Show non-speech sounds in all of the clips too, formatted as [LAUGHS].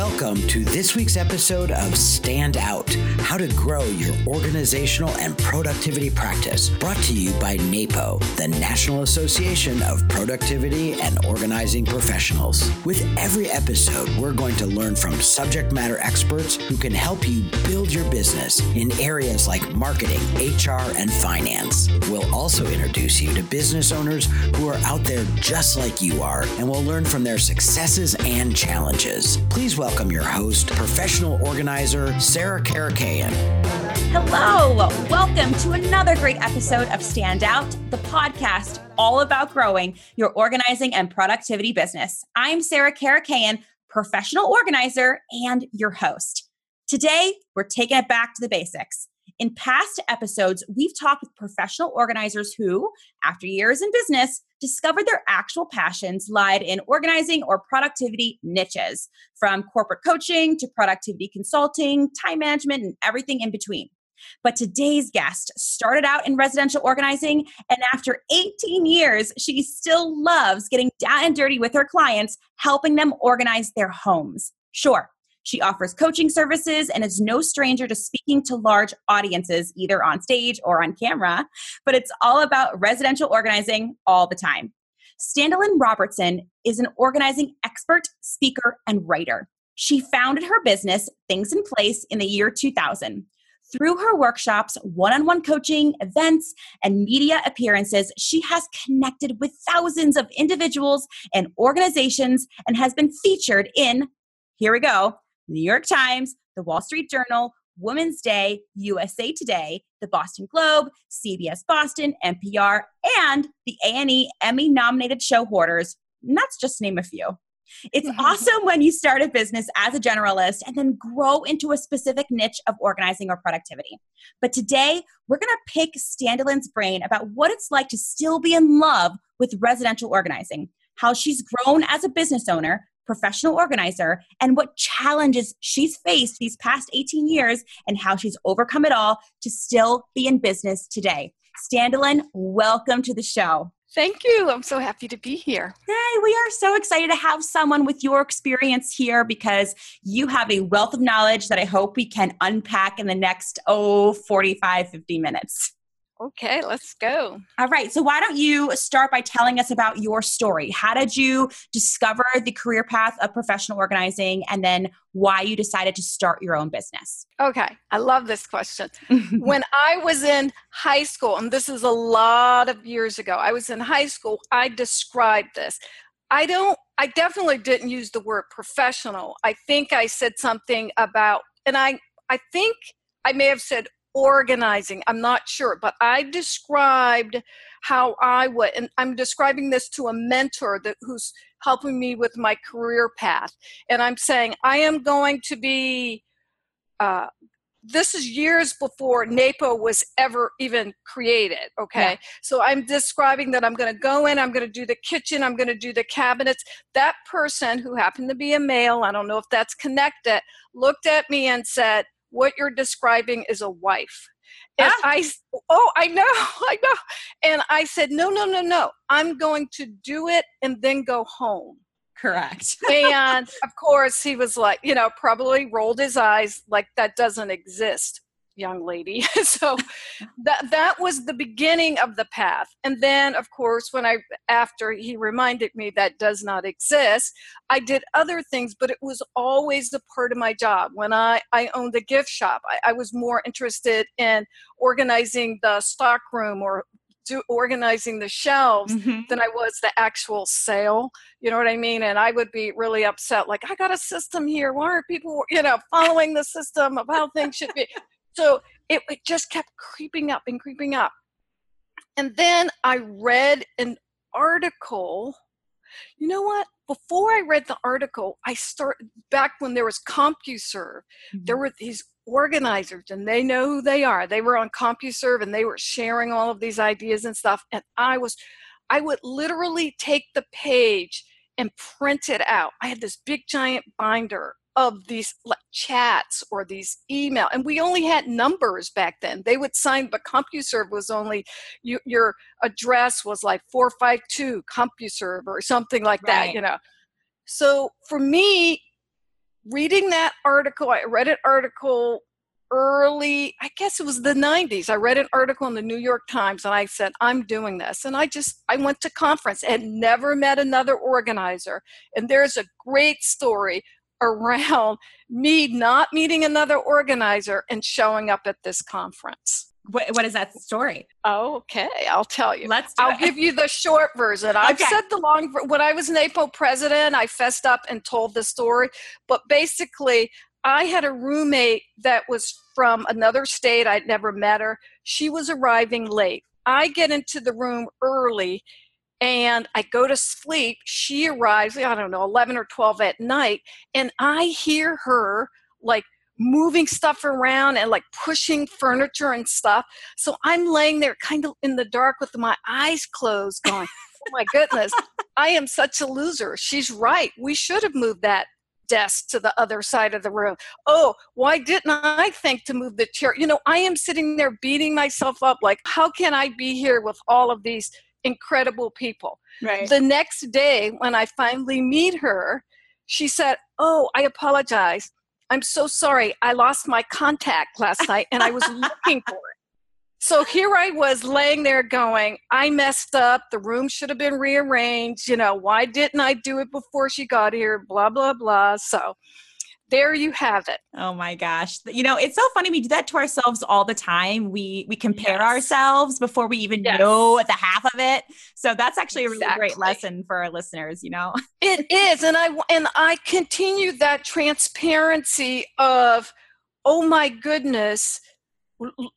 Welcome to this week's episode of Stand Out How to Grow Your Organizational and Productivity Practice, brought to you by NAPO, the National Association of Productivity and Organizing Professionals. With every episode, we're going to learn from subject matter experts who can help you build your business in areas like marketing, HR, and finance. We'll also introduce you to business owners who are out there just like you are, and we'll learn from their successes and challenges. Please welcome your host, professional organizer, Sarah Karakayan. Hello, welcome to another great episode of Stand Out, the podcast all about growing your organizing and productivity business. I'm Sarah Karakayan, professional organizer and your host. Today, we're taking it back to the basics. In past episodes, we've talked with professional organizers who, after years in business, discovered their actual passions lied in organizing or productivity niches, from corporate coaching to productivity consulting, time management, and everything in between. But today's guest started out in residential organizing, and after 18 years, she still loves getting down and dirty with her clients, helping them organize their homes. Sure, she offers coaching services and is no stranger to speaking to large audiences, either on stage or on camera, but it's all about residential organizing all the time. Standolyn Robertson is an organizing expert, speaker, and writer. She founded her business, Things in Place, in the year 2000. Through her workshops, one on one coaching, events, and media appearances, she has connected with thousands of individuals and organizations and has been featured in, here we go, New York Times, the Wall Street Journal, Woman's Day, USA Today, the Boston Globe, CBS Boston, NPR, and the A&E Emmy-nominated show Hoarders. And that's just to name a few. It's [LAUGHS] awesome when you start a business as a generalist and then grow into a specific niche of organizing or productivity. But today, we're going to pick Standolyn's brain about what it's like to still be in love with residential organizing, how she's grown as a business owner, professional organizer and what challenges she's faced these past 18 years and how she's overcome it all to still be in business today. Standolyn, welcome to the show. Thank you. I'm so happy to be here. Hey, we are so excited to have someone with your experience here because you have a wealth of knowledge that I hope we can unpack in the next, oh, 45, 50 minutes. Okay, let's go. All right. So, why don't you start by telling us about your story? How did you discover the career path of professional organizing and then why you decided to start your own business? Okay, I love this question. [LAUGHS] when I was in high school, and this is a lot of years ago, I was in high school, I described this. I don't, I definitely didn't use the word professional. I think I said something about, and I, I think I may have said organizing i'm not sure but i described how i would and i'm describing this to a mentor that who's helping me with my career path. And i'm saying i am going to be uh, this is years before napo was ever even created okay? Yeah. so i'm describing that i'm going to go in i'm going to do the kitchen i'm going to do the cabinets. That person who happened to be a male i don't know if that's connected looked at me and said what you're describing is a wife. And ah. I, oh, I know, [LAUGHS] I know. And I said, no, no, no, no. I'm going to do it and then go home. Correct. [LAUGHS] and of course, he was like, you know, probably rolled his eyes like that doesn't exist young lady. [LAUGHS] so that that was the beginning of the path. And then of course when I after he reminded me that does not exist, I did other things, but it was always a part of my job. When I, I owned a gift shop, I, I was more interested in organizing the stock room or do, organizing the shelves mm-hmm. than I was the actual sale. You know what I mean? And I would be really upset, like, I got a system here. Why aren't people, you know, following the system of how things should be? So it, it just kept creeping up and creeping up. And then I read an article. You know what? Before I read the article, I started back when there was CompuServe. Mm-hmm. There were these organizers, and they know who they are. They were on CompuServe, and they were sharing all of these ideas and stuff. And I was, I would literally take the page and print it out. I had this big giant binder of these like chats or these email and we only had numbers back then they would sign but compuserve was only you, your address was like 452 compuserve or something like right. that you know so for me reading that article, I read an article early, I guess it was the 90s. I read an article in the New York Times and I said, I'm doing this. And I just, I went to conference and never met another organizer. And there's a great story around me not meeting another organizer and showing up at this conference. What, what is that story? Okay, I'll tell you. Let's. I'll it. give you the short version. I've okay. said the long. When I was NAPO president, I fessed up and told the story. But basically, I had a roommate that was from another state. I'd never met her. She was arriving late. I get into the room early and I go to sleep. She arrives, I don't know, 11 or 12 at night, and I hear her like moving stuff around and like pushing furniture and stuff. So I'm laying there kind of in the dark with my eyes closed, going, Oh my goodness, I am such a loser. She's right. We should have moved that desk to the other side of the room. Oh, why didn't I think to move the chair? You know, I am sitting there beating myself up like, how can I be here with all of these incredible people? Right. The next day, when I finally meet her, she said, Oh, I apologize. I'm so sorry. I lost my contact last night and I was [LAUGHS] looking for it. So here I was laying there going, I messed up. The room should have been rearranged. You know, why didn't I do it before she got here? Blah, blah, blah. So there you have it. Oh my gosh. You know, it's so funny. We do that to ourselves all the time. We we compare Yes. ourselves before we even Yes. know the half of it. So that's actually a really great lesson for our listeners, you know. [LAUGHS] It is, and I and I continue that transparency of, oh my goodness,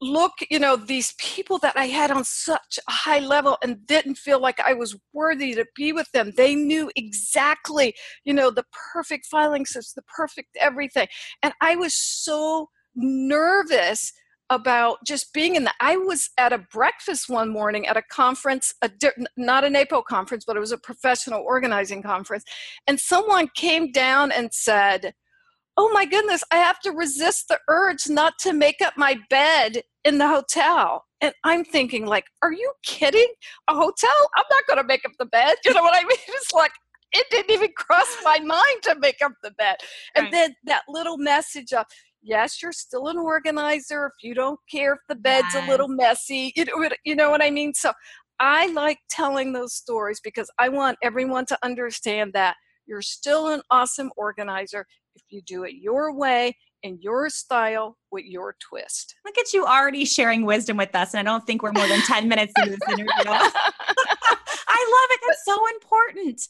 look, you know, these people that I had on such a high level and didn't feel like I was worthy to be with them. They knew exactly, you know, the perfect filing system, the perfect everything, and I was so nervous about just being in the i was at a breakfast one morning at a conference a di- not a napo conference but it was a professional organizing conference and someone came down and said oh my goodness i have to resist the urge not to make up my bed in the hotel. And i'm thinking like are you kidding? A hotel? I'm not going to make up the bed. You know what i mean? [LAUGHS] It's like it didn't even cross my mind to make up the bed. And Right. then that little message of yes you're still an organizer if you don't care if the bed's a little messy. You know, what- you know what i mean? So i like telling those stories because i want everyone to understand that you're still an awesome organizer if you do it your way in your style with your twist Look at you already sharing wisdom with us. And I don't think we're more than 10 minutes into this interview. [LAUGHS] [LAUGHS] I love it. That's so important.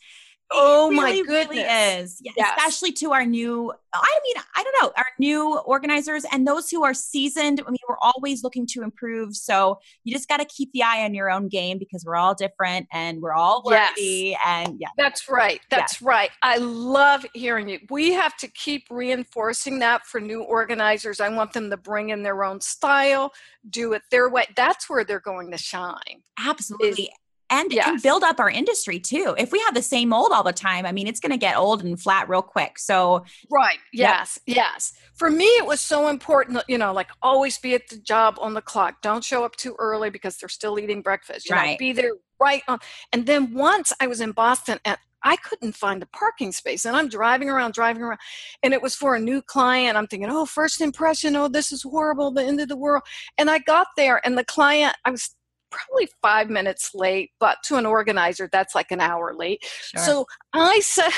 Oh, my really, really goodness. is. Yeah, Yes. Especially to our new, I mean, I don't know, our new organizers and those who are seasoned. I mean, we're always looking to improve. So you just got to keep the eye on your own game because we're all different and we're all Yes. And yeah, That's right. That's right. I love hearing you. We have to keep reinforcing that for new organizers. I want them to bring in their own style, do it their way. That's where they're going to shine. absolutely. and, and yes. build up our industry too. If we have the same mold all the time, I mean, it's going to get old and flat real quick. So Right. Yes. Yes. For me, it was so important, you know, like always be at the job on the clock. Don't show up too early because they're still eating breakfast. You know, Right. be there right on. And then once I was in Boston and I couldn't find a parking space and I'm driving around, driving around, and it was for a new client. I'm thinking, oh, first impression, oh, this is horrible, the end of the world. And I got there and the client, I was probably five minutes late, but to an organizer, that's like an hour late. So I said,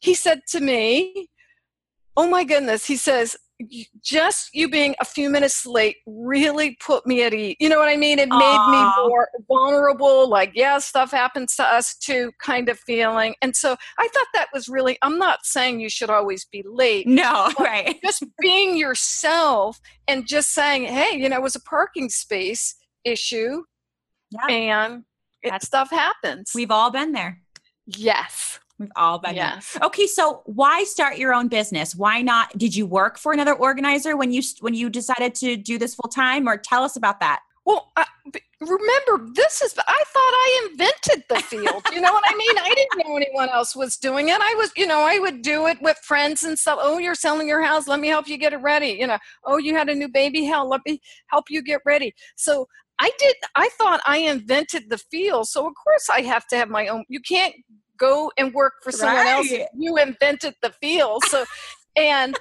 he said to me, Oh my goodness, he says, just you being a few minutes late really put me at ease. You know what I mean? It made Aw. me more vulnerable, like, yeah, stuff happens to us too, kind of feeling. And so I thought that was really, I'm not saying you should always be late, no, right. [LAUGHS] just being yourself and just saying, hey, you know, it was a parking space issue Yeah. and it, That's- stuff happens. We've all been there. yes. We've all been there. Yes. Okay, so why start your own business? Why not? Did you work for another organizer when you when you decided to do this full time, or tell us about that? Well, I, remember, this is, I thought I invented the field. You know what I mean? I didn't know anyone else was doing it. I was, you know, I would do it with friends and stuff. Oh, you're selling your house. Let me help you get it ready. You know, oh, you had a new baby. Hell, let me help you get ready. So I did, I thought I invented the field. So, of course, I have to have my own. You can't go and work for someone else. You invented the field. So, and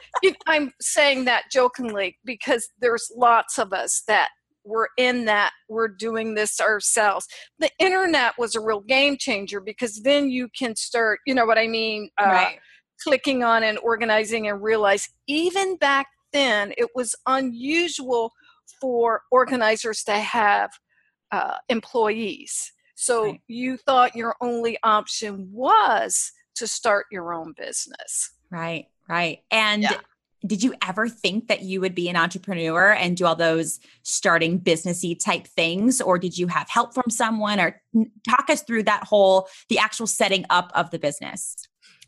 I'm saying that jokingly because there's lots of us that we're in that we're doing this ourselves the internet was a real game changer because then you can start you know what i mean uh, right. clicking on and organizing and realize even back then it was unusual for organizers to have uh, employees. So right. you thought your only option was to start your own business. Right right. And yeah. did you ever think that you would be an entrepreneur and do all those starting businessy type things? Or did you have help from someone? Or talk us through that whole the actual setting up of the business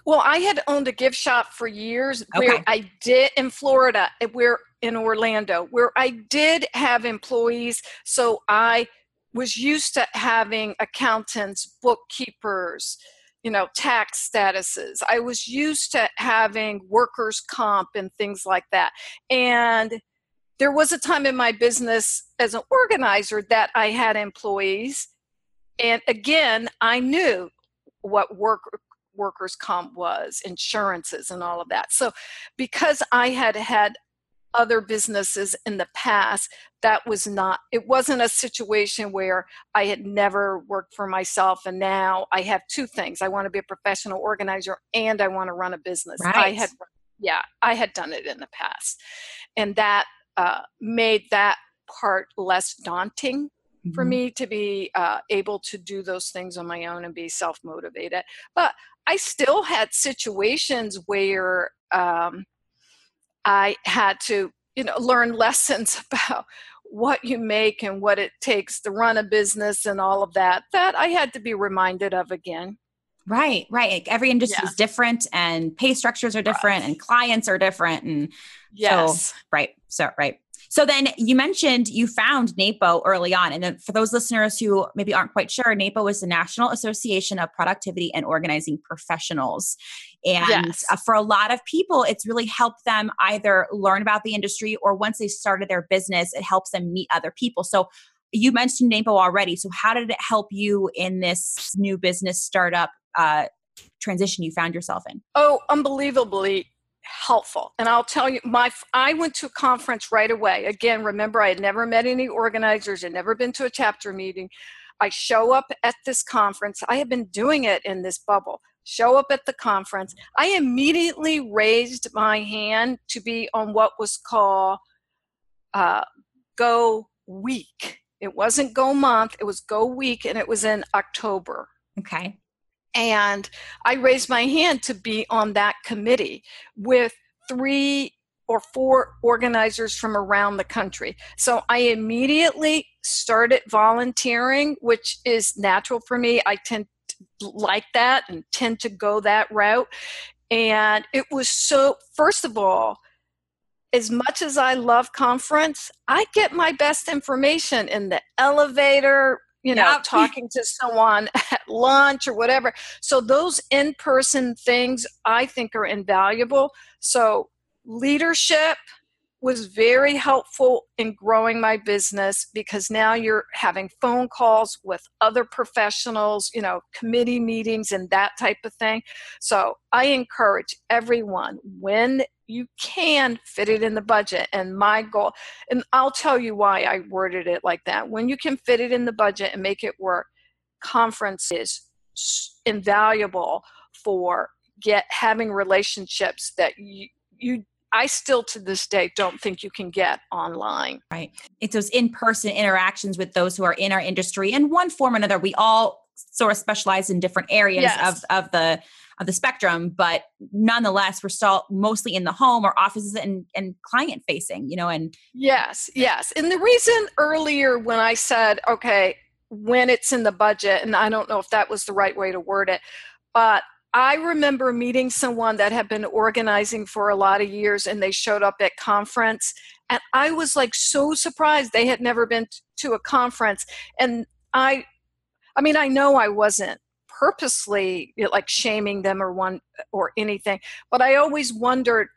well i had owned a gift shop for years okay. where i did in florida eh, where in orlando where i did have employees so i was used to having accountants bookkeepers you know tax statuses i was used to having workers comp and things like that and there was a time in my business as an organizer that i had employees and again i knew what work workers comp was insurances and all of that. So because i had had other businesses in the past that was not it wasn't a situation where i had never worked for myself and now i have two things. I want to be a professional organizer and i want to run a business. Right. i had yeah i had done it in the past. And that uh, made that part less daunting mm-hmm. for me to be uh, able to do those things on my own and be self-motivated. But i still had situations where um, I had to, you know, learn [LAUGHS] lessons about what you make and what it takes to run a business and all of that that I had to be reminded of again. Right, right. Every industry yeah. is different and pay structures are different right. and clients are different and yes. So, right. So right. So then you mentioned you found NAPO early on. And then for those listeners who maybe aren't quite sure, NAPO is the National Association of Productivity and Organizing Professionals. And yes. uh, for a lot of people, it's really helped them either learn about the industry or once they started their business, it helps them meet other people. So you mentioned NAPO already. So how did it help you in this new business startup uh, transition you found yourself in? Oh, unbelievably helpful. And I'll tell you, my I went to a conference right away. Again, remember I had never met any organizers, had never been to a chapter meeting. I show up at this conference. I have been doing it in this bubble. Show up at the conference. I immediately raised my hand to be on what was called uh, Go Week. It wasn't Go Month, it was Go Week, and it was in October. Okay. And I raised my hand to be on that committee with three or four organizers from around the country. So I immediately started volunteering, which is natural for me. I tend to like that and tend to go that route. And it was so, first of all, as much as I love conference, I get my best information in the elevator, you know, yep. [LAUGHS] talking to someone [LAUGHS] at lunch or whatever. So those in person things I think are invaluable. So leadership was very helpful in growing my business because now you're having phone calls with other professionals, you know, committee meetings and that type of thing. So I encourage everyone when you can fit it in the budget. And my goal, and I'll tell you why I worded it like that. When you can fit it in the budget and make it work, conference is invaluable for get having relationships that you you I still to this day don't think you can get online. Right. It's those in person interactions with those who are in our industry in one form or another. We all sort of specialize in different areas yes. of, of the of the spectrum, but nonetheless, we're still mostly in the home or offices and, and client facing, you know, and yes, yes. And the reason earlier when I said, okay, when it's in the budget, and I don't know if that was the right way to word it, but I remember meeting someone that had been organizing for a lot of years and they showed up at conference and I was like so surprised they had never been to a conference and I I mean I know I wasn't purposely like shaming them or one or anything but I always wondered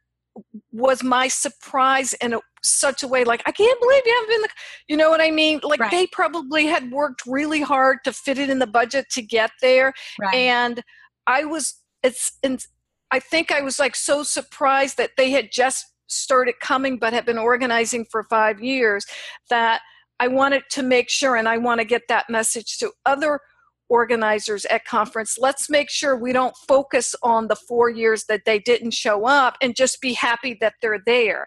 was my surprise in a, such a way like i can't believe you haven't been the, you know what i mean like right. they probably had worked really hard to fit it in the budget to get there right. and I was it's and I think I was like so surprised that they had just started coming but had been organizing for five years that I wanted to make sure, and I want to get that message to other organizers at conference let's make sure we don't focus on the four years that they didn't show up and just be happy that they're there.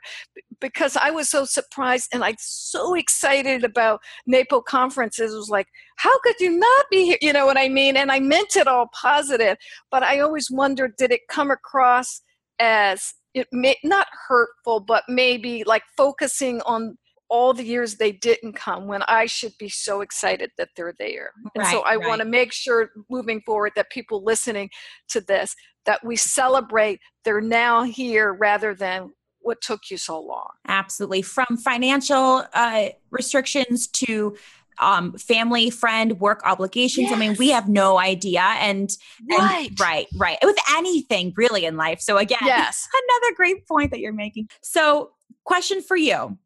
Because i was so surprised and i'm so excited about napo conferences. It was like how could you not be here? You know what i mean? And i meant it all positive but i always wondered did it come across as it may not hurtful but maybe like focusing on all the years they didn't come when I should be so excited that they're there. And right, so I right. want to make sure moving forward that people listening to this that we celebrate they're now here rather than what took you so long. Absolutely. From financial uh, restrictions to um, family, friend, work obligations. Yes. I mean, we have no idea. And, right. and right, right. With anything really in life. So again, yes. [LAUGHS] another great point that you're making. So question for you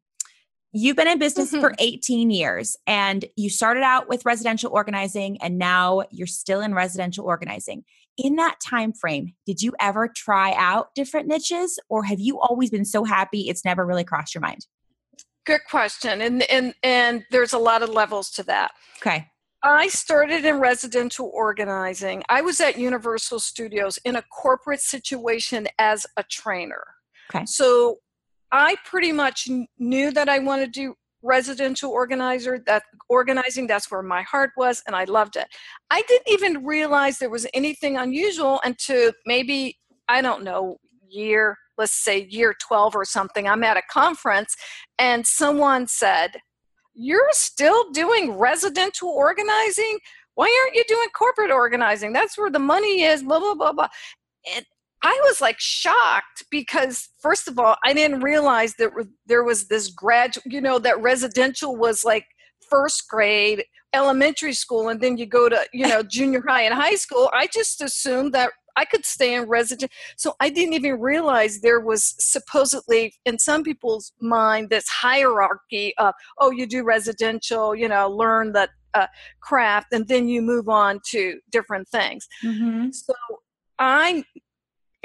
You've been in business mm-hmm. for 18 years and you started out with residential organizing and now you're still in residential organizing. In that time frame, did you ever try out different niches or have you always been so happy it's never really crossed your mind? Good question. And and and there's a lot of levels to that. Okay. I started in residential organizing. I was at Universal Studios in a corporate situation as a trainer. Okay. So I pretty much knew that I wanted to do residential organizer that organizing that's where my heart was and i loved it. I didn't even realize there was anything unusual until maybe i don't know year let's say year 12 or something i'm at a conference and someone said you're still doing residential organizing? Why aren't you doing corporate organizing? That's where the money is blah blah blah blah. And I was like shocked because first of all, I didn't realize that there was this grad, you know, that residential was like first grade, elementary school, and then you go to, you know, [LAUGHS] junior high and high school. I just assumed that I could stay in resident. So I didn't even realize there was supposedly in some people's mind this hierarchy of, oh, you do residential, you know, learn that uh, craft, and then you move on to different things. Mm-hmm. So I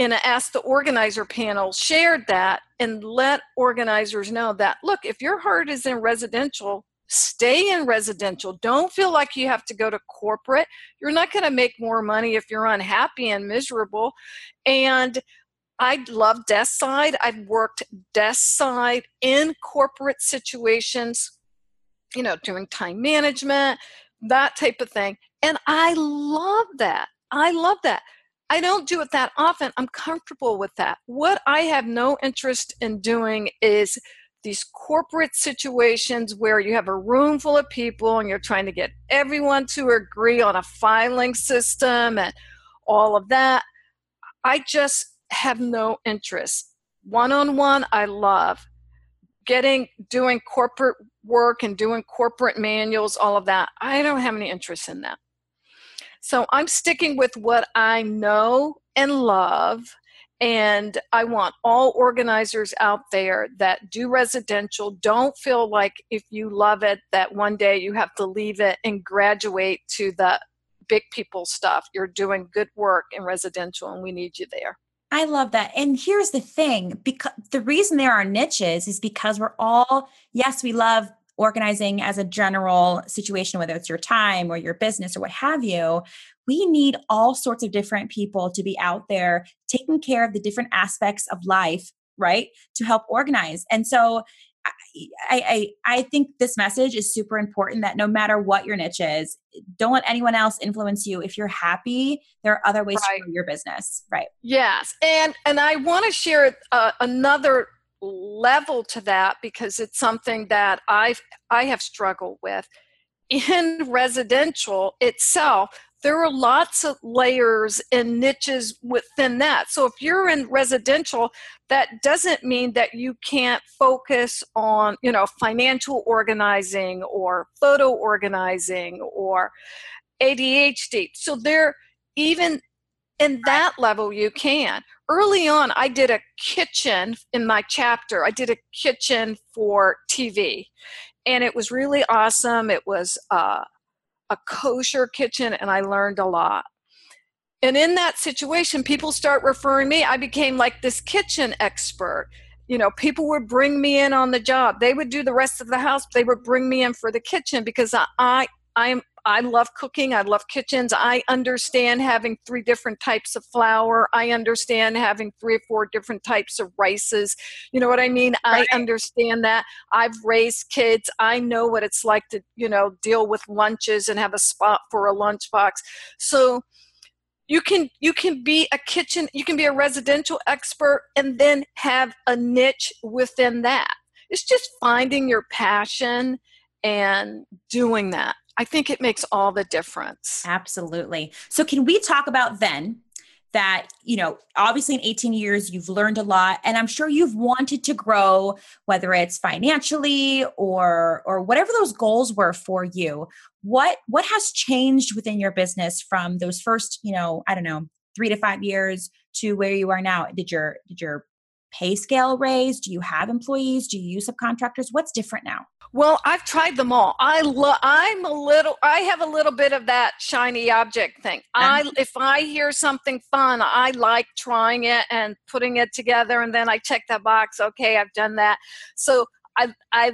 in a ask the organizer panel shared that and let organizers know that look if your heart is in residential stay in residential. Don't feel like you have to go to corporate. You're not going to make more money if you're unhappy and miserable. And i love desk side. I've worked desk side in corporate situations you know doing time management that type of thing. And i love that. I love that I don't do it that often. I'm comfortable with that. What I have no interest in doing is these corporate situations where you have a room full of people and you're trying to get everyone to agree on a filing system and all of that. I just have no interest. One on one, I love getting doing corporate work and doing corporate manuals, all of that. I don't have any interest in that. So I'm sticking with what I know and love. And I want all organizers out there that do residential don't feel like if you love it that one day you have to leave it and graduate to the big people stuff. You're doing good work in residential and we need you there. I love that. And here's the thing because the reason there are niches is because we're all, yes, we love organizing as a general situation, whether it's your time or your business or what have you, we need all sorts of different people to be out there taking care of the different aspects of life, right? To help organize. And so I, I, I think this message is super important that no matter what your niche is, don't let anyone else influence you. If you're happy, there are other ways right. to grow your business. Right. Yes. And and I want to share uh, another level to that because it's something that I've I have struggled with. [LAUGHS] In residential itself, there are lots of layers and niches within that. So if you're in residential, that doesn't mean that you can't focus on, you know, financial organizing or photo organizing or ADHD. So there even in that level you can early on i did a kitchen in my chapter i did a kitchen for tv and it was really awesome it was uh, a kosher kitchen and i learned a lot and in that situation, people start referring me. I became like this kitchen expert. You know, people would bring me in on the job. They would do the rest of the house. They would bring me in for the kitchen because I, I I'm I love cooking. I love kitchens. I understand having three different types of flour. I understand having three or four different types of rices. You know what I mean? Right. I understand that. I've raised kids. I know what it's like to, you know, deal with lunches and have a spot for a lunchbox. So you can you can be a kitchen, you can be a residential expert and then have a niche within that. It's just finding your passion and doing that. I think it makes all the difference. Absolutely. So, can we talk about then that, you know, obviously in 18 years, you've learned a lot and I'm sure you've wanted to grow, whether it's financially or, or whatever those goals were for you. What, what has changed within your business from those first, you know, I don't know, three to five years to where you are now? Did your, did your pay scale raise? Do you have employees? Do you use subcontractors? What's different now? Well, I've tried them all. I love. I'm a little. I have a little bit of that shiny object thing. I uh-huh. if I hear something fun, I like trying it and putting it together, and then I check that box. Okay, I've done that. So I I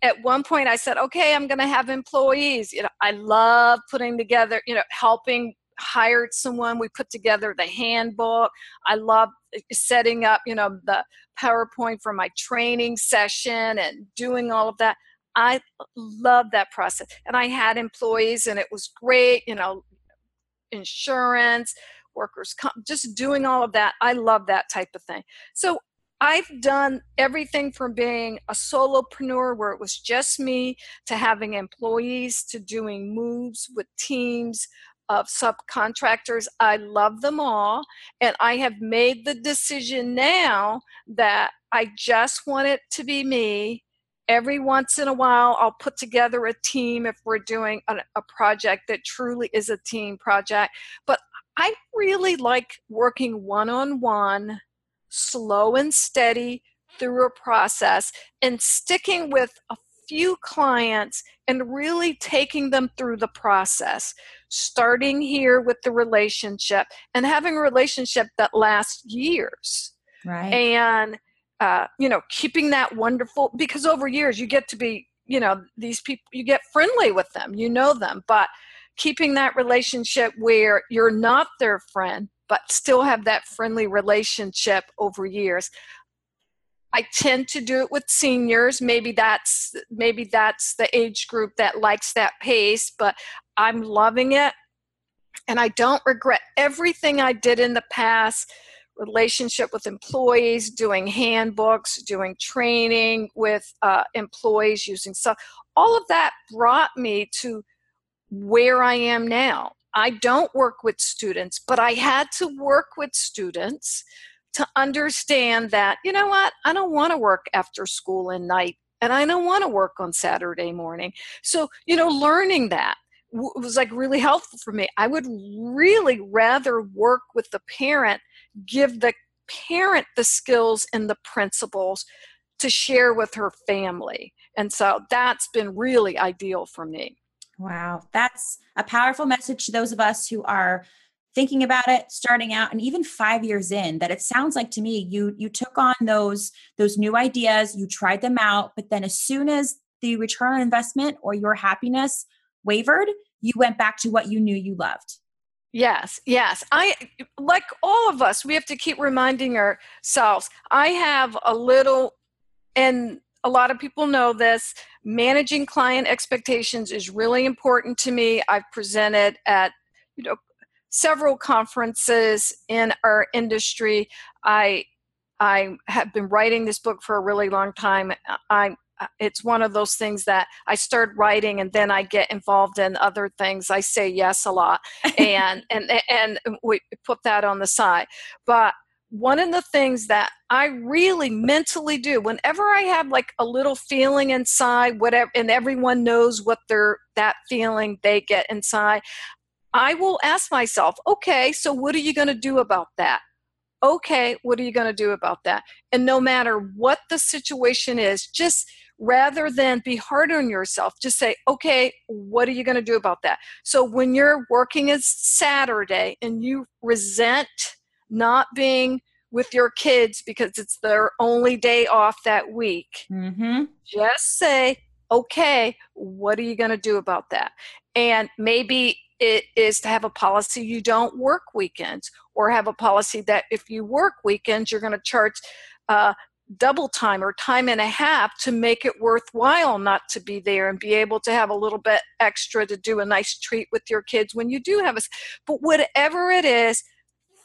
at one point I said, okay, I'm going to have employees. You know, I love putting together. You know, helping hired someone. We put together the handbook. I love eh, setting up. You know the PowerPoint for my training session and doing all of that. I love that process. And I had employees and it was great, you know, insurance, workers, just doing all of that. I love that type of thing. So I've done everything from being a solopreneur where it was just me to having employees to doing moves with teams of subcontractors. I love them all. And I have made the decision now that I just want it to be me. Every once in a while, I'll put together a team if we're doing a, a project that truly is a team project. But I really like working one on one, slow and steady through a process, and sticking with a few clients and really taking them through the process starting here with the relationship and having a relationship that lasts years. Right. And uh, you know keeping that wonderful because over years you get to be you know these people you get friendly with them you know them but keeping that relationship where you're not their friend but still have that friendly relationship over years. I tend to do it with seniors. Maybe that's maybe that's the age group that likes that pace, but I'm loving it. And I don't regret everything I did in the past relationship with employees, doing handbooks, doing training with uh, employees using stuff. All of that brought me to where I am now. I don't work with students, but I had to work with students to understand that, you know what, I don't want to work after school and night, and I don't want to work on Saturday morning. So, you know, learning that was like really helpful for me. I would really rather work with the parent, give the parent the skills and the principles to share with her family. And so that's been really ideal for me. Wow, that's a powerful message to those of us who are thinking about it starting out and even 5 years in that it sounds like to me you you took on those those new ideas you tried them out but then as soon as the return on investment or your happiness wavered you went back to what you knew you loved Yes, yes. I like all of us, we have to keep reminding ourselves. I have a little and a lot of people know this managing client expectations is really important to me. I've presented at you know several conferences in our industry. I I have been writing this book for a really long time. I Uh, it's one of those things that I start writing and then I get involved in other things. I say yes a lot and [LAUGHS] and and we put that on the side. But one of the things that I really mentally do whenever I have like a little feeling inside, whatever, and everyone knows what their that feeling they get inside, I will ask myself, okay, so what are you going to do about that? Okay, what are you going to do about that? And no matter what the situation is, just rather than be hard on yourself just say okay what are you going to do about that so when you're working as saturday and you resent not being with your kids because it's their only day off that week Mm-hmm. just say okay what are you going to do about that and maybe it is to have a policy you don't work weekends or have a policy that if you work weekends you're going to charge uh, double time or time and a half to make it worthwhile not to be there and be able to have a little bit extra to do a nice treat with your kids when you do have a but whatever it is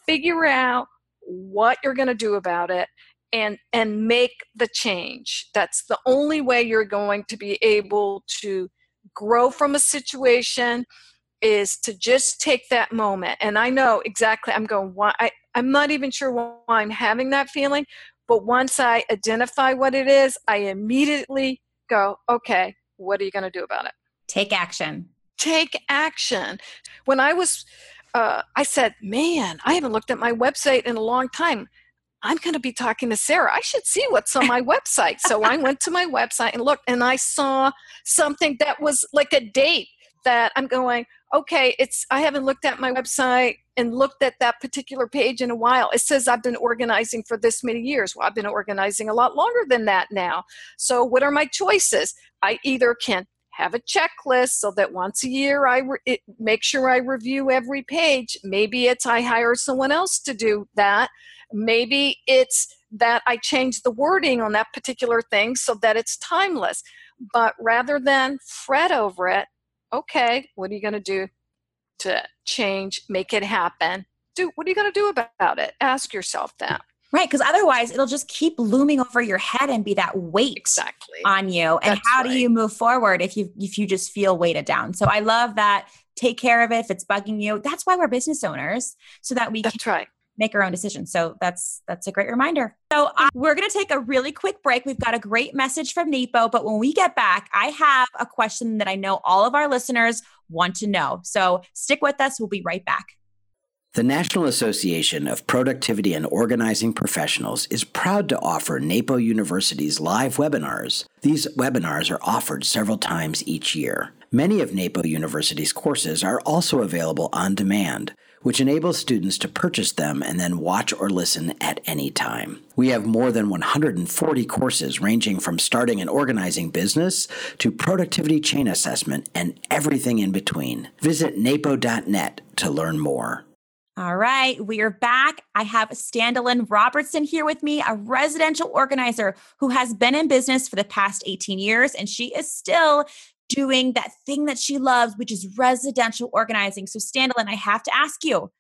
figure out what you're going to do about it and and make the change. That's the only way you're going to be able to grow from a situation is to just take that moment. And i know exactly i'm going why I, i'm not even sure why i'm having that feeling. But once i identify what it is i immediately go okay what are you going to do about it? Take action. take action. When i was uh, i said man i haven't looked at my website in a long time. I'm going to be talking to sarah. I should see what's on my website. So i went to my website and looked and i saw something that was like a date that i'm going okay it's i haven't looked at my website and looked at that particular page in a while it says i've been organizing for this many years well i've been organizing a lot longer than that now so what are my choices i either can have a checklist so that once a year I re- it, make sure I review every page. Maybe it's I hire someone else to do that. Maybe it's that I change the wording on that particular thing so that it's timeless. But rather than fret over it, okay, what are you going to do to change, make it happen? Do what are you going to do about it? Ask yourself that. Right. Because otherwise it'll just keep looming over your head and be that weight Exactly. on you. And That's how do you move forward if you if you just feel weighted down? So I love that. Take care of it if it's bugging you. That's why we're business owners, so that we can That's right. Make our own decisions. So that's that's a great reminder. So uh, we're going to take a really quick break. We've got a great message from NAPO, but when we get back, I have a question that I know all of our listeners want to know. So stick with us. We'll be right back. The National Association of Productivity and Organizing Professionals is proud to offer NAPO University's live webinars. These webinars are offered several times each year. Many of NAPO University's courses are also available on demand, which enables students to purchase them and then watch or listen at any time. We have more than 140 courses ranging from starting and organizing business to productivity chain assessment and everything in between. Visit napo.net to learn more. All right, we are back. I have Standolyn Robertson here with me, a residential organizer who has been in business for the past 18 years, and she is still doing that thing that she loves, which is residential organizing. So, Standolyn, I have to ask you,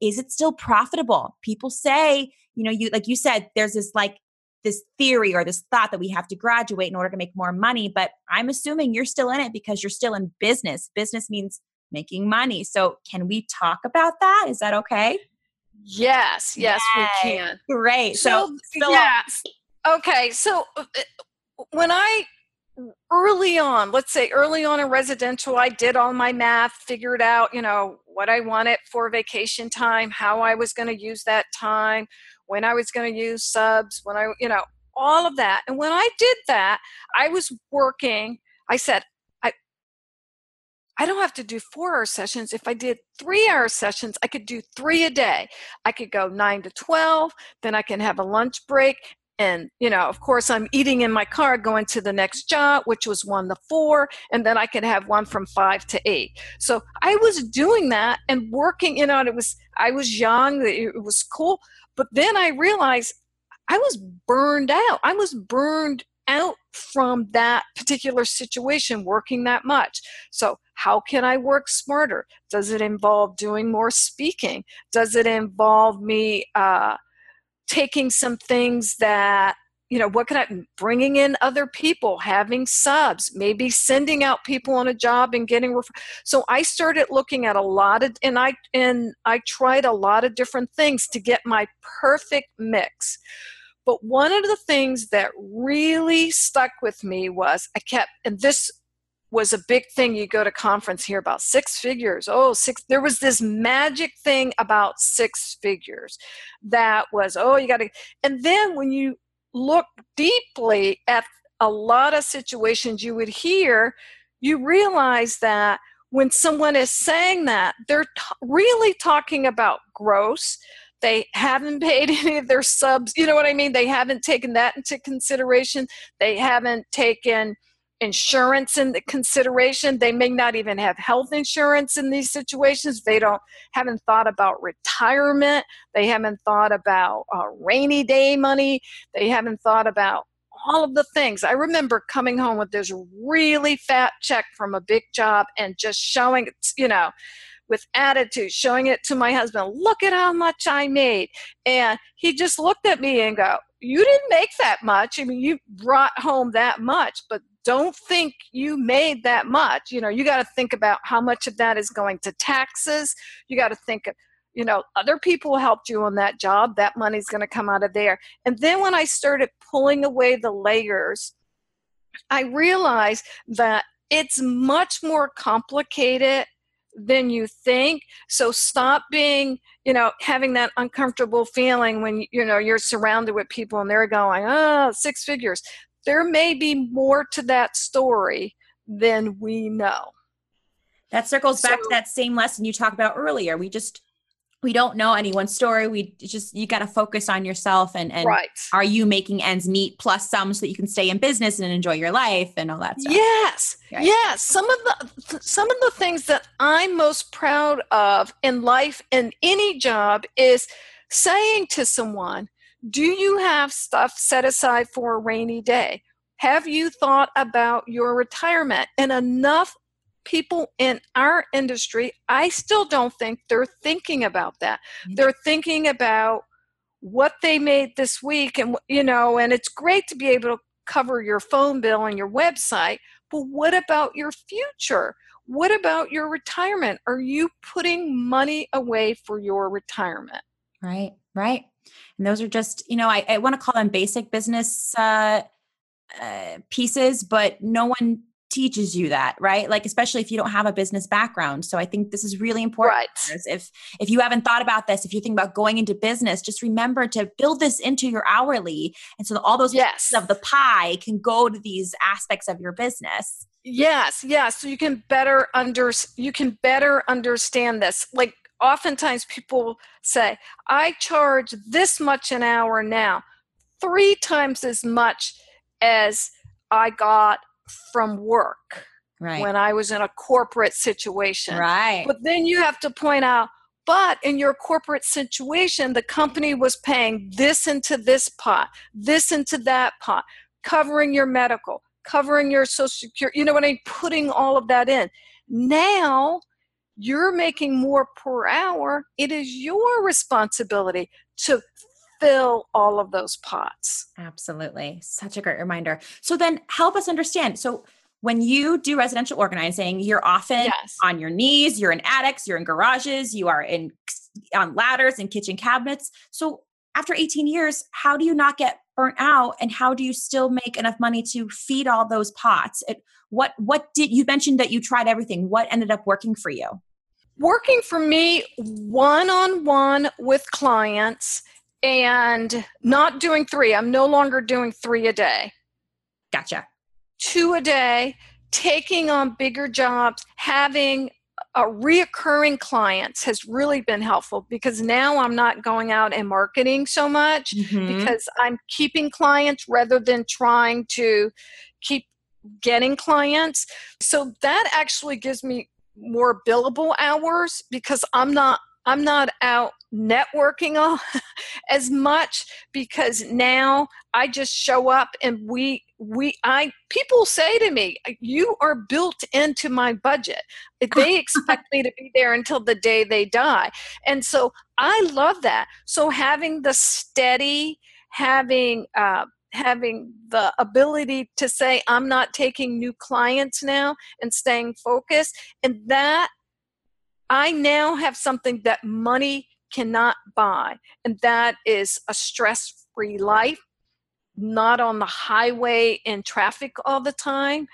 is it still profitable? People say, you know, you like you said, there's this like this theory or this thought that we have to graduate in order to make more money, but I'm assuming you're still in it because you're still in business. Business means making money. So, can we talk about that? Is that okay? Yes, yes, Yay. we can. Great. So, on. yes. Okay, so uh, when I early on, let's say early on in residential, I did all my math, figured out, you know, what I wanted for vacation time, how I was going to use that time, when I was going to use subs, when I, you know, all of that. And when I did that, I was working, I said, I I don't have to do 4-hour sessions. If I did 3-hour sessions, I could do 3 a day. I could go 9 to 12, then I can have a lunch break and you know of course i'm eating in my car going to the next job which was one to four and then i could have one from five to eight. So i was doing that and working you know and it was i was young it was cool but then i realized i was burned out. I was burned out from that particular situation working that much. So how can i work smarter? Does it involve doing more speaking? Does it involve me uh, taking some things that you know what can i bringing in other people having subs maybe sending out people on a job and getting refer- so i started looking at a lot of and i and i tried a lot of different things to get my perfect mix. But one of the things that really stuck with me was i kept and this was a big thing you go to conference here about six figures oh six there was this magic thing about six figures that was oh you got to and then when you look deeply at a lot of situations you would hear, you realize that when someone is saying that, they're t- really talking about gross. They haven't [LAUGHS] paid any of their subs. You know what I mean? They haven't taken that into consideration. They haven't taken insurance in the consideration. They may not even have health insurance in these situations. They don't haven't thought about retirement. They haven't thought about uh, rainy day money. They haven't thought about all of the things. I remember coming home with this really fat check from a big job and just showing, you know, with attitude, showing it to my husband. Look at how much I made. And he just looked at me and go, you didn't make that much. I mean, you brought home that much, but don't think you made that much. You know, you got to think about how much of that is going to taxes. You got to think you know, other people helped you on that job. That money's going to come out of there. And then when I started pulling away the layers, I realized that it's much more complicated than you think so stop being you know having that uncomfortable feeling when you know you're surrounded with people and they're going oh six figures there may be more to that story than we know. That circles so, back to that same lesson you talked about earlier. We just we don't know anyone's story. We just you got to focus on yourself and and right. are you making ends meet plus some so that you can stay in business and enjoy your life and all that stuff. Yes. Right. Yes, some of the some of the things that I'm most proud of in life in any job is saying to someone, do you have stuff set aside for a rainy day? Have you thought about your retirement? And enough people in our industry, I still don't think they're thinking about that. Mm-hmm. They're thinking about what they made this week and you know, and it's great to be able to cover your phone bill and your website, but what about your future? What about your retirement? Are you putting money away for your retirement? Right, right. And those are just, you know, I, I want to call them basic business uh, uh, pieces, but no one teaches you that right? Like especially if you don't have a business background. So i think this is really important right. if if you haven't thought about this if you think about going into business just remember to build this into your hourly and so all those yes. pieces of the pie can go to these aspects of your business. Yes yes. So you can better under you can better understand this. Like oftentimes people say, I charge this much an hour now, three times as much as I got from work right. when I was in a corporate situation. Right. But then you have to point out, but in your corporate situation, the company was paying this into this pot, this into that pot, covering your medical, covering your social security, you know what I mean? Putting all of that in. Now you're making more per hour, it is your responsibility to fill all of those pots. Absolutely. Such a great reminder. So then help us understand. So when you do residential organizing, you're often yes. on your knees, you're in attics, you're in garages, you are in on ladders and kitchen cabinets. So after 18 years, how do you not get burnt out and how do you still make enough money to feed all those pots? It, what what did you mentioned that you tried everything? What ended up working for you? Working for me one on one with clients and not doing three. I'm no longer doing three a day. Gotcha. Two a day, taking on bigger jobs, having a reoccurring clients has really been helpful because now I'm not going out and marketing so much mm-hmm. because I'm keeping clients rather than trying to keep getting clients. So that actually gives me more billable hours because I'm not I'm not out networking [LAUGHS] as much because now I just show up and we we I people say to me you are built into my budget. They [LAUGHS] expect me to be there until the day they die. And so I love that. So having the steady having uh, having the ability to say i'm not taking new clients now and staying focused and that i now have something that money cannot buy and that is a stress free life not on the highway in traffic all the time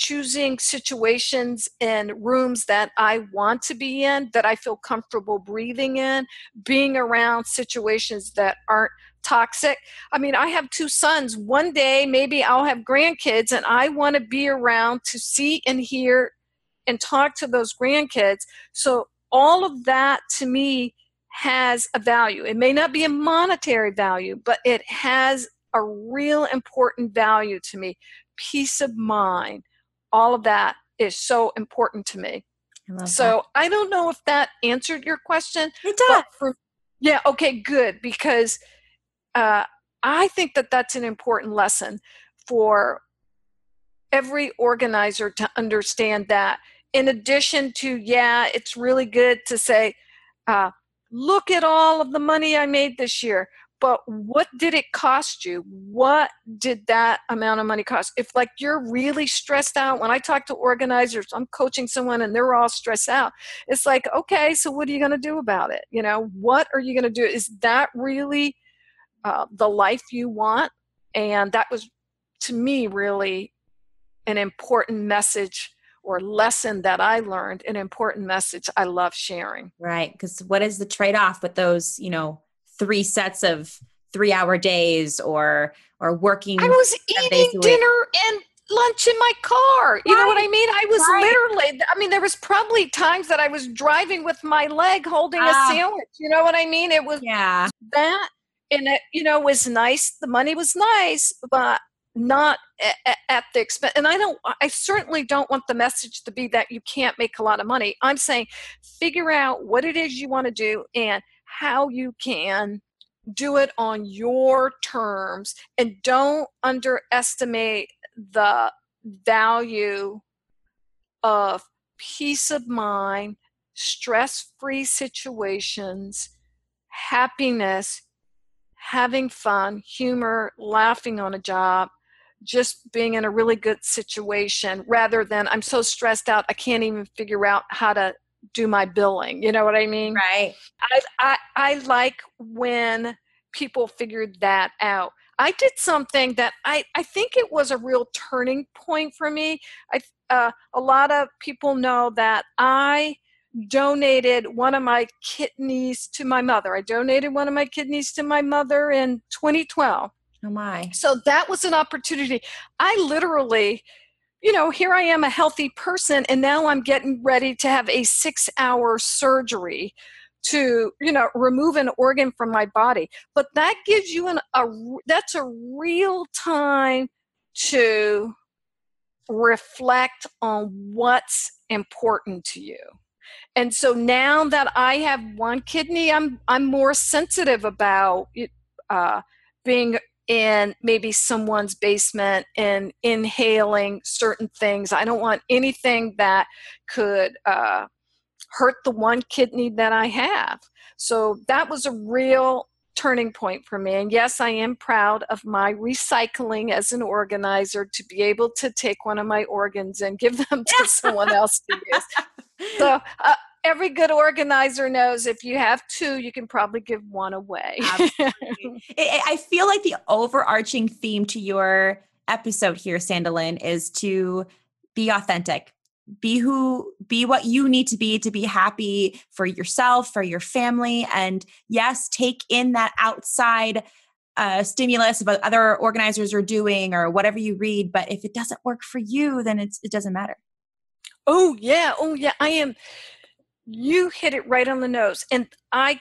choosing situations and rooms that I want to be in, that I feel comfortable breathing in, being around situations that aren't toxic. I mean, I have two sons. One day, maybe I'll have grandkids, and I want to be around to see and hear and talk to those grandkids. So, all of that to me has a value. It may not be a monetary value, but it has a real important value to me. Peace of mind, all of that is so important to me. I so that. I don't know if that answered your question. It does. For, yeah. Okay. Good. Because uh, I think that that's an important lesson for every organizer to understand that. In addition to, yeah, it's really good to say, uh, look at all of the money I made this year but what did it cost you what did that amount of money cost if like you're really stressed out when i talk to organizers i'm coaching someone and they're all stressed out it's like okay so what are you going to do about it you know what are you going to do is that really uh, the life you want and that was to me really an important message or lesson that I learned, an important message I love sharing. Right. Because what is the trade off with those, you know, three sets of three hour days or or working i was eating dinner and lunch in my car. Right. you know what i mean? I was right. literally i mean there was probably times that i was driving with my leg holding uh, a ah. sandwich. You know what i mean? It was yeah. that and it you know was nice. The money was nice but not at, at the expense and i don't i certainly don't want the message to be that you can't make a lot of money. I'm saying figure out what it is you want to do and how you can do it on your terms and don't underestimate the value of peace of mind, stress free situations, happiness, having fun, humor, laughing on a job, just being in a really good situation rather than I'm so stressed out I can't even figure out how to do my billing. You know what I mean? Right. I, I, I like when people figured that out. I did something that I, I think it was a real turning point for me. I, uh, a lot of people know that I donated one of my kidneys to my mother. I donated one of my kidneys to my mother in 2012. Oh my. So that was an opportunity. I literally you know, here I am a healthy person, and now I'm getting ready to have a six hour surgery to you know remove an organ from my body. But that gives you an a that's a real time to reflect on what's important to you. And so now that i have one kidney i'm i'm more sensitive about uh, being in maybe someone's basement and inhaling certain things. I don't want anything that could uh, hurt the one kidney that I have. So that was a real turning point for me. And yes, I am proud of my recycling as an organizer to be able to take one of my organs and give them to [LAUGHS] someone else to use. So uh, every good organizer knows if you have two, you can probably give one away. [LAUGHS] I feel like the overarching theme to your episode here, Standolyn, is to be authentic. Be who, be what you need to be to be happy for yourself, for your family. And yes, take in that outside uh, stimulus of what other organizers are doing or whatever you read. But if it doesn't work for you, then it's, it doesn't matter. Oh, yeah. Oh, yeah. I am you hit it right on the nose. And I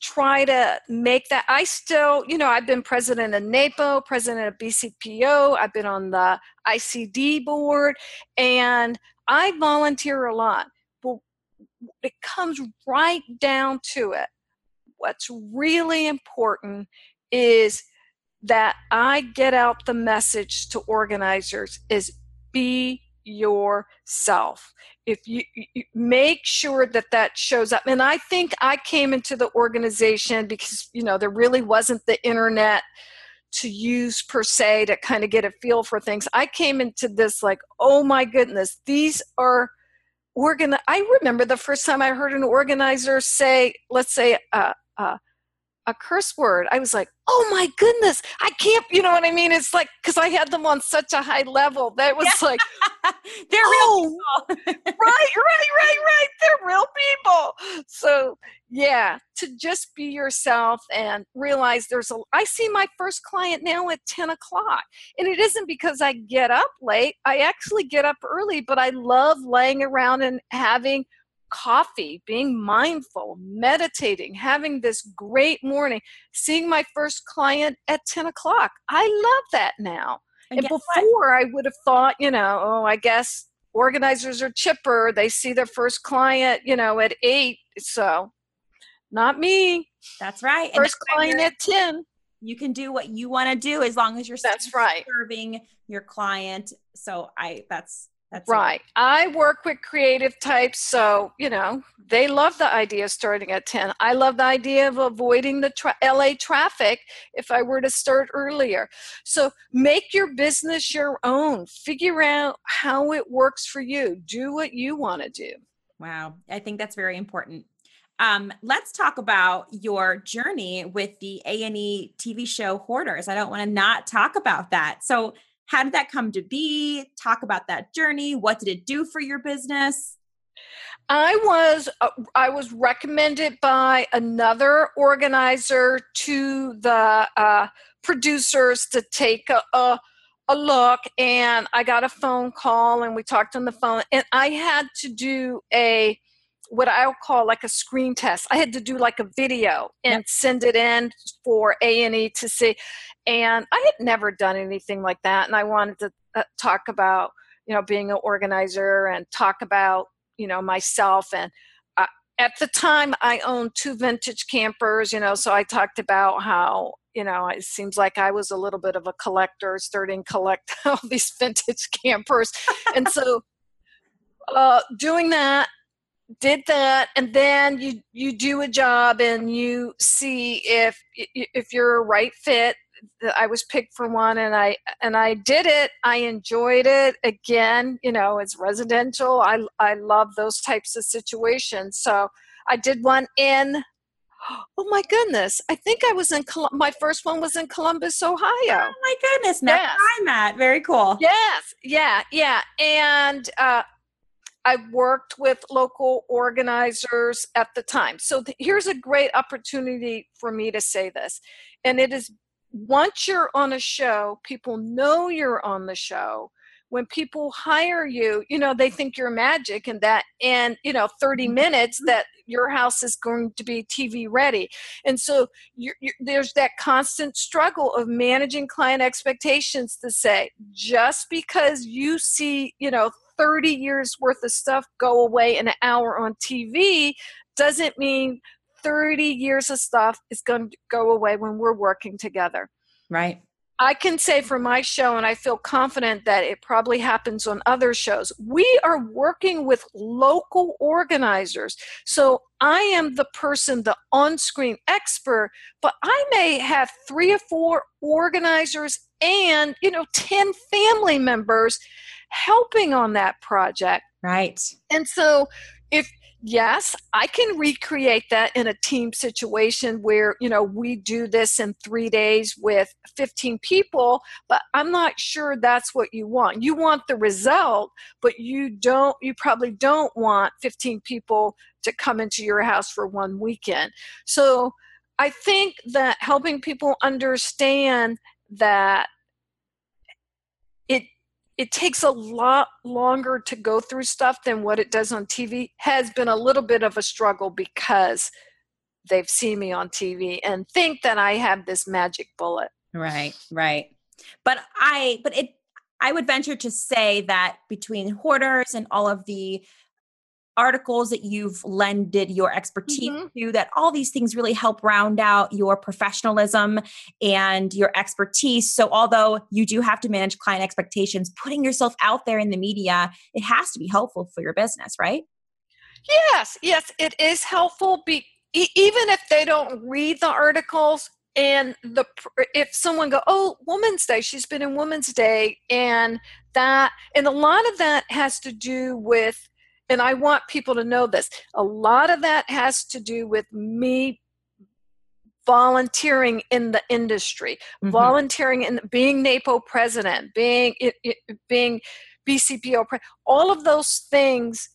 try to make that. I still, you know, I've been president of NAPO, president of BCPO, I've been on the ICD board, and I volunteer a lot. But it comes right down to it. What's really important is that I get out the message to organizers is be yourself. If you, you, make sure that that shows up. And i think i came into the organization because you know there really wasn't the internet to use per se to kind of get a feel for things. I came into this like oh my goodness these are organ i remember the first time i heard an organizer say let's say uh, uh, a curse word. I was like, oh my goodness, I can't, you know what I mean? It's like, because I had them on such a high level that was yeah. like, [LAUGHS] they're oh, real people. [LAUGHS] right, right, right, right. They're real people. So, yeah, to just be yourself and realize there's a, I see my first client now at 10 o'clock. And it isn't because I get up late, I actually get up early, but I love laying around and having coffee, being mindful, meditating, having this great morning, seeing my first client at 10 o'clock. I love that now. And, and before what? I would have thought, you know, oh, I guess organizers are chipper. They see their first client, you know, at eight. So not me. That's right. First client at 10. You can do what you want to do as long as you're that's right serving your client. So I that's that's right. It. I work with creative types, so you know they love the idea of starting at ten. I love the idea of avoiding the tra- LA traffic if I were to start earlier. So make your business your own. Figure out how it works for you. Do what you want to do. Wow, I think that's very important. Um, let's talk about your journey with the A and E TV show Hoarders. I don't want to not talk about that. So how did that come to be? Talk about that journey. What did it do for your business? I was uh, I was recommended by another organizer to the uh, producers to take a, a, a look, and I got a phone call, and we talked on the phone, and I had to do a what I'll call like a screen test. I had to do like a video and yep. send it in for A and E to see. And I had never done anything like that, and I wanted to uh, talk about you know being an organizer and talk about you know myself and. Uh, at the time, I owned two vintage campers, you know, so I talked about how you know, it seems like I was a little bit of a collector, starting collect [LAUGHS] all these vintage campers. and so uh, doing that did that and then you you do a job and you see if if you're a right fit. I was picked for one and i and i did it. I enjoyed it. Again you know it's residential. I i love those types of situations. So i did one in oh my goodness i think i was in my first one was in columbus ohio. Oh my goodness Matt yes. i'm at very cool. Yes. Yeah. Yeah. And uh I worked with local organizers at the time. So th- here's a great opportunity for me to say this. And it is once you're on a show, people know you're on the show. When people hire you, you know, they think you're magic and that in, you know, 30 mm-hmm. minutes that your house is going to be TV ready. And so you're, you're, there's that constant struggle of managing client expectations to say, just because you see, you know, 30 years worth of stuff go away in an hour on TV doesn't mean 30 years of stuff is going to go away when we're working together. Right. I can say for my show, and I feel confident that it probably happens on other shows, we are working with local organizers. So I am the person, the on screen expert, but I may have three or four organizers and, you know, 10 family members helping on that project. Right. And so if yes, I can recreate that in a team situation where, you know, we do this in 3 days with 15 people, but I'm not sure that's what you want. You want the result, but you don't you probably don't want 15 people to come into your house for one weekend. So I think that helping people understand that it it takes a lot longer to go through stuff than what it does on TV has been a little bit of a struggle because they've seen me on TV and think that I have this magic bullet. Right, right. But I but it I would venture to say that between hoarders and all of the articles that you've lended your expertise mm-hmm. to that all these things really help round out your professionalism and your expertise so although you do have to manage client expectations putting yourself out there in the media it has to be helpful for your business right yes yes it is helpful be, even if they don't read the articles and the if someone go oh woman's day she's been in woman's day and that and a lot of that has to do with and I want people to know this. A lot of that has to do with me volunteering in the industry, mm-hmm. volunteering in being NAPO president, being it, it, being BCPO, all of those things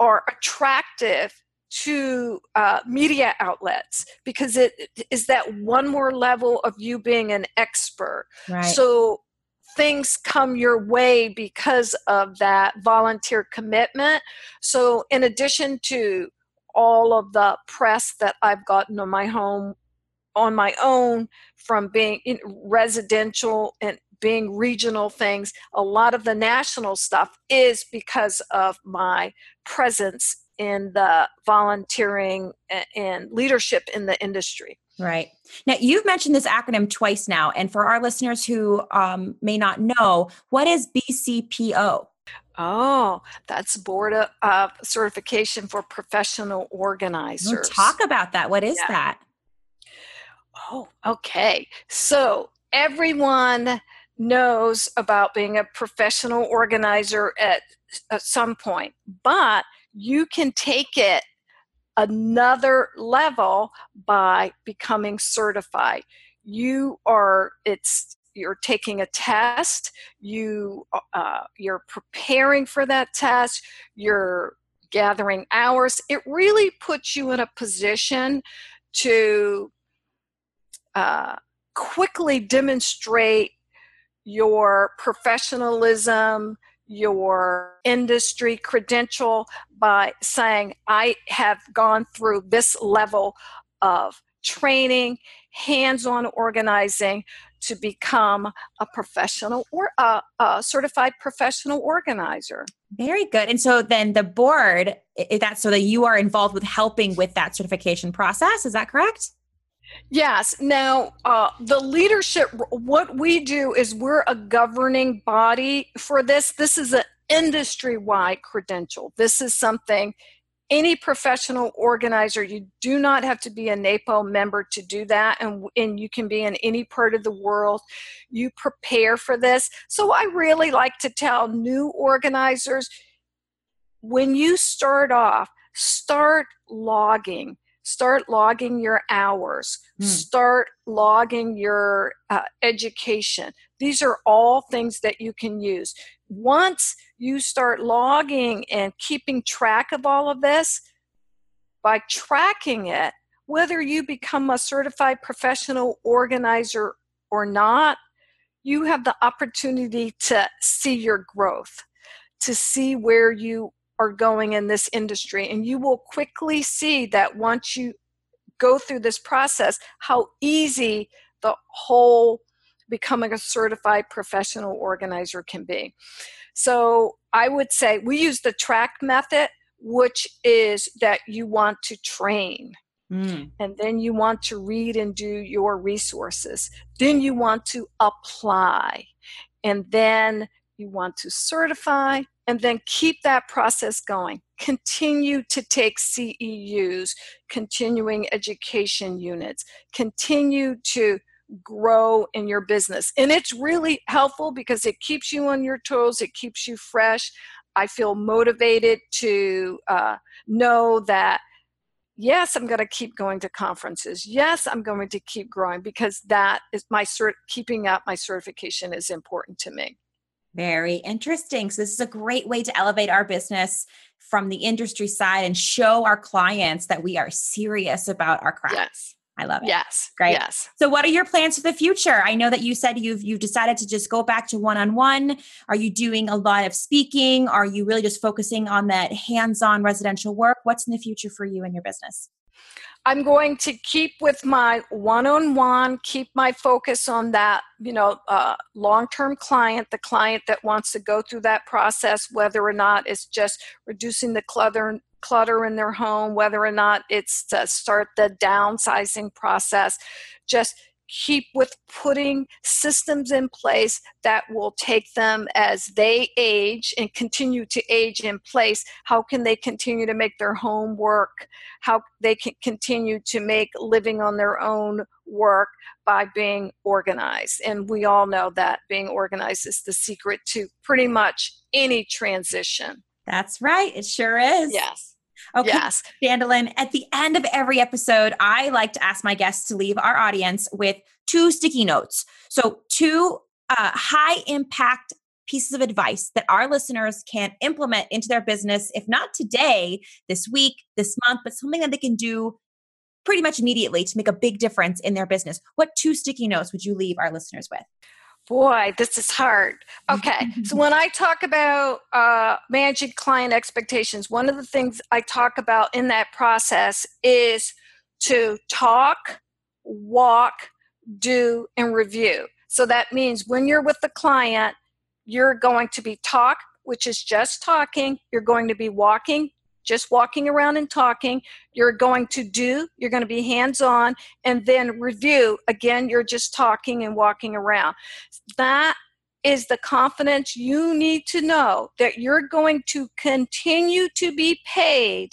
are attractive to uh, media outlets because it is that one more level of you being an expert. Right. So things come your way because of that volunteer commitment. So, in addition to all of the press that I've gotten on my home on my own from being in residential and being regional things, a lot of the national stuff is because of my presence in the volunteering and leadership in the industry. Right. Now, you've mentioned this acronym twice now. And for our listeners who um, may not know, what is BCPO? Oh, that's Board of uh, Certification for Professional Organizers. Well, talk about that. What is yeah. that? Oh, okay. So, everyone knows about being a professional organizer at, at some point, but you can take it another level by becoming certified. You are, it's, you're taking a test, you, uh, you're preparing for that test, you're gathering hours. It really puts you in a position to uh, quickly demonstrate your professionalism, your industry credential by saying, I have gone through this level of training, hands on organizing to become a professional or a, a, certified professional organizer. Very good. And so then the board, that's so that you are involved with helping with that certification process. Is that correct? Yes. Now, uh, the leadership, what we do is we're a governing body for this. This is an industry wide credential. This is something any professional organizer, you do not have to be a NAPO member to do that, and, and you can be in any part of the world. You prepare for this. So, I really like to tell new organizers when you start off, start logging start logging your hours. Mm. start logging your uh, education. These are all things that you can use. Once you start logging and keeping track of all of this by tracking it whether you become a certified professional organizer or not you have the opportunity to see your growth to see where you are going in this industry. And you will quickly see that once you go through this process, how easy the whole becoming a certified professional organizer can be. So I would say we use the track method, which is that you want to train. Mm. And then you want to read and do your resources. Then you want to apply. And then you want to certify and then keep that process going. Continue to take CEUs, continuing education units, continue to grow in your business. And it's really helpful because it keeps you on your toes, it keeps you fresh. I feel motivated to uh, know that yes i'm going to keep going to conferences yes i'm going to keep growing because that is my cert keeping up my certification is important to me very interesting. So, this is a great way to elevate our business from the industry side and show our clients that we are serious about our craft. Yes. I love it. Yes. Great. Yes. So what are your plans for the future? I know that you said you've you've decided to just go back to one-on-one. Are you doing a lot of speaking? Are you really just focusing on that hands-on residential work? What's in the future for you and your business? I'm going to keep with my one-on-one, keep my focus on that, you know, uh, long-term client, the client that wants to go through that process, whether or not it's just reducing the clutter clutter in their home, whether or not it's to start the downsizing process, just keep with putting systems in place that will take them as they age and continue to age in place how can they continue to make their home work how they can continue to make living on their own work by being organized. And we all know that being organized is the secret to pretty much any transition. That's right. It sure is. Yes Okay. Yes. Standolyn, at the end of every episode, I like to ask my guests to leave our audience with two sticky notes. So, two uh, high impact pieces of advice that our listeners can implement into their business, if not today, this week, this month, but something that they can do pretty much immediately to make a big difference in their business. What two sticky notes would you leave our listeners with? Boy, this is hard. Okay, [LAUGHS] so when I talk about uh, managing client expectations, one of the things I talk about in that process is to talk, walk, do, and review. So that means when you're with the client, you're going to be talk, which is just talking. You're going to be walking, just walking around and talking. You're going to do, you're going to be hands on, and then review. Again, you're just talking and walking around. That is the confidence you need to know that you're going to continue to be paid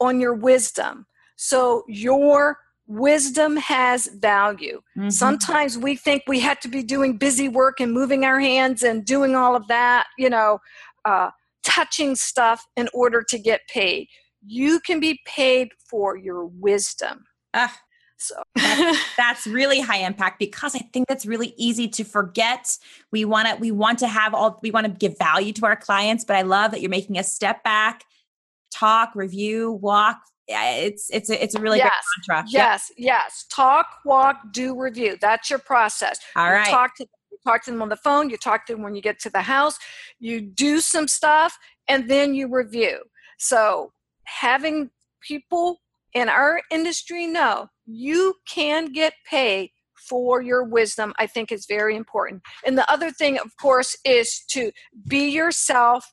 on your wisdom. So your wisdom has value. Mm-hmm. Sometimes we think we have to be doing busy work and moving our hands and doing all of that, you know, uh, touching stuff in order to get paid. You can be paid for your wisdom. Ah, so [LAUGHS] that's, [LAUGHS] that's, really high impact because I think that's really easy to forget. We want to we want to have all we want to give value to our clients, but I love that you're making a step back, talk, review, walk. Yeah, it's it's a, it's a really yes, good mantra. Yes, yep. yes. Talk, walk, do, review. That's your process. All you right. Talk to talk to them on the phone, you talk to them when you get to the house, you do some stuff, and then you review. So, having people in our industry know you can get paid for your wisdom, I think is very important. And the other thing, of course, is to be yourself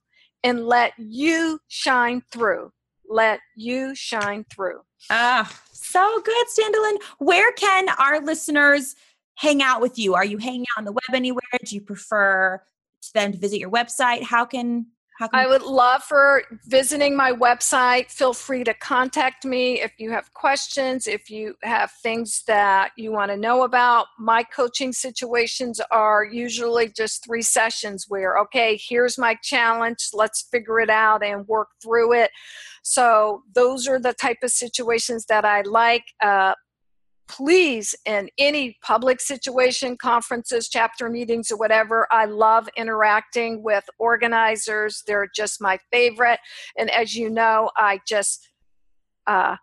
and let you shine through. Let you shine through. Ah, so good, Standolyn. Where can our listeners hang out with you? Are you hanging out on the web anywhere? Do you prefer them to visit your website? How can how can I would love for visiting my website. Feel free to contact me if you have questions, if you have things that you want to know about. My coaching situations are usually just three sessions where, okay, here's my challenge, let's figure it out and work through it. So, those are the type of situations that I like. Uh, please in any public situation conferences chapter meetings or whatever i love interacting with organizers they're just my favorite and as you know i just uh,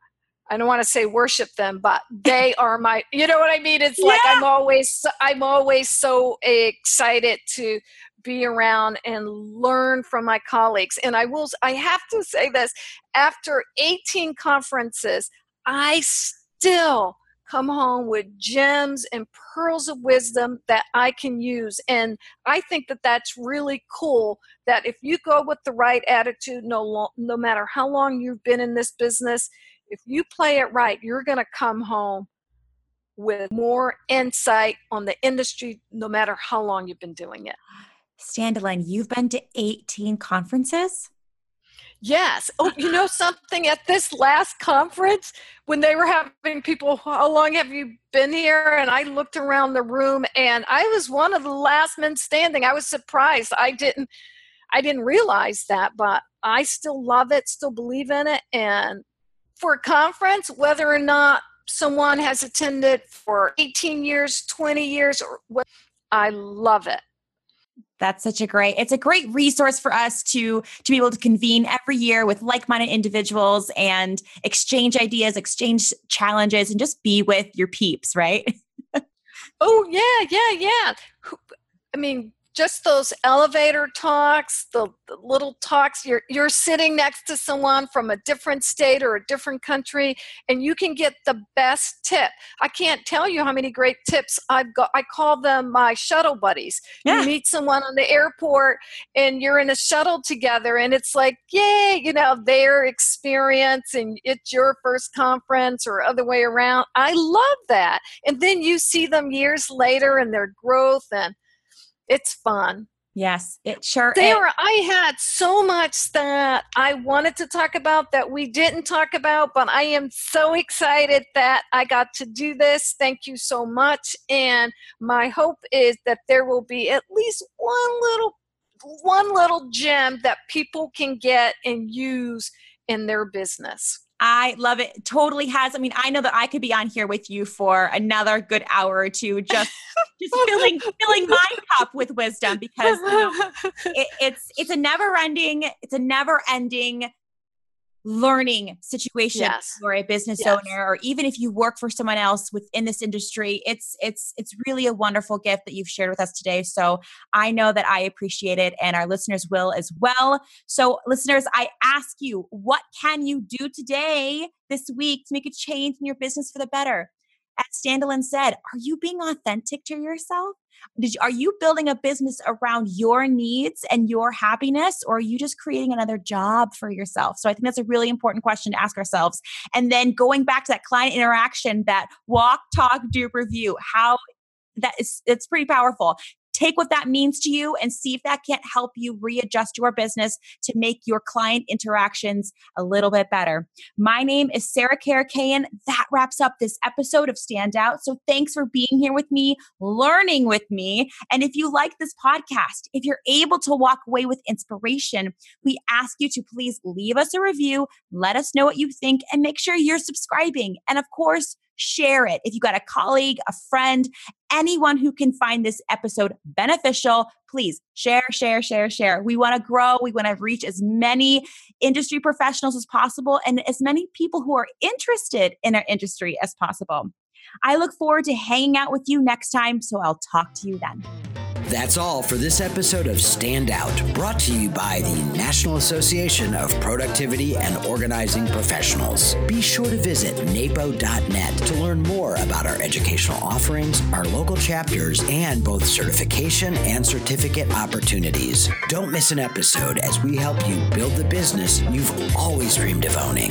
I don't want to say worship them, but they [LAUGHS] are my. You know what I mean? It's like I'm always I'm always so excited to be around and learn from my colleagues. And I will I have to say this: after 18 conferences, I still come home with gems and pearls of wisdom that I can use. And I think that that's really cool that if you go with the right attitude, no, no matter how long you've been in this business, if you play it right, you're going to come home with more insight on the industry, no matter how long you've been doing it. Standolyn, you've been to 18 conferences? Yes. Oh, you know something? At this last conference, when they were having people, how long have you been here? And I looked around the room, and I was one of the last men standing. I was surprised. I didn't, I didn't realize that, but I still love it, still believe in it, and for a conference, whether or not someone has attended for 18 years, 20 years, or what, I love it. That's such a great, it's a great resource for us to to be able to convene every year with like-minded individuals and exchange ideas, exchange challenges, and just be with your peeps, right? [LAUGHS] oh yeah, yeah, yeah. I mean, just those elevator talks, the, the, little talks, you're, you're sitting next to someone from a different state or a different country, and you can get the best tip. I can't tell you how many great tips I've got. I call them my shuttle buddies. Yeah. You meet someone on the airport, and you're in a shuttle together, and it's like, yay, you know, their experience, and it's your first conference or other way around. I love that. And then you see them years later and their growth and it's fun. Yes, it sure there. I had so much that I wanted to talk about that we didn't talk about, but I am so excited that I got to do this. Thank you so much. And my hope is that there will be at least one little one little gem that people can get and use in their business. I love it. Totally has. I mean, I know that I could be on here with you for another good hour or two, just [LAUGHS] just filling filling my cup with wisdom because you know, [LAUGHS] it, it's it's a never ending it's a never ending learning situation yes. for a business yes. owner or even if you work for someone else within this industry it's it's it's really a wonderful gift that you've shared with us today so i know that i appreciate it and our listeners will as well so listeners i ask you what can you do today this week to make a change in your business for the better as Standolyn said, are you being authentic to yourself? Did you, are you building a business around your needs and your happiness, or are you just creating another job for yourself? So I think that's a really important question to ask ourselves. And then going back to that client interaction, that walk, talk, do, review, how that is it's pretty powerful take what that means to you and see if that can't help you readjust your business to make your client interactions a little bit better. My name is Sarah Karakayan. That wraps up this episode of Standout. So thanks for being here with me, learning with me. And if you like this podcast, if you're able to walk away with inspiration, we ask you to please leave us a review, let us know what you think, and make sure you're subscribing. And of course, share it. If you got a colleague, a friend, anyone who can find this episode beneficial, please share, share, share, share. We want to grow. We want to reach as many industry professionals as possible and as many people who are interested in our industry as possible. I look forward to hanging out with you next time, so I'll talk to you then. That's all for this episode of Stand Out, brought to you by the National Association of Productivity and Organizing Professionals. Be sure to visit napo.net to learn more about our educational offerings, our local chapters, and both certification and certificate opportunities. Don't miss an episode as we help you build the business you've always dreamed of owning.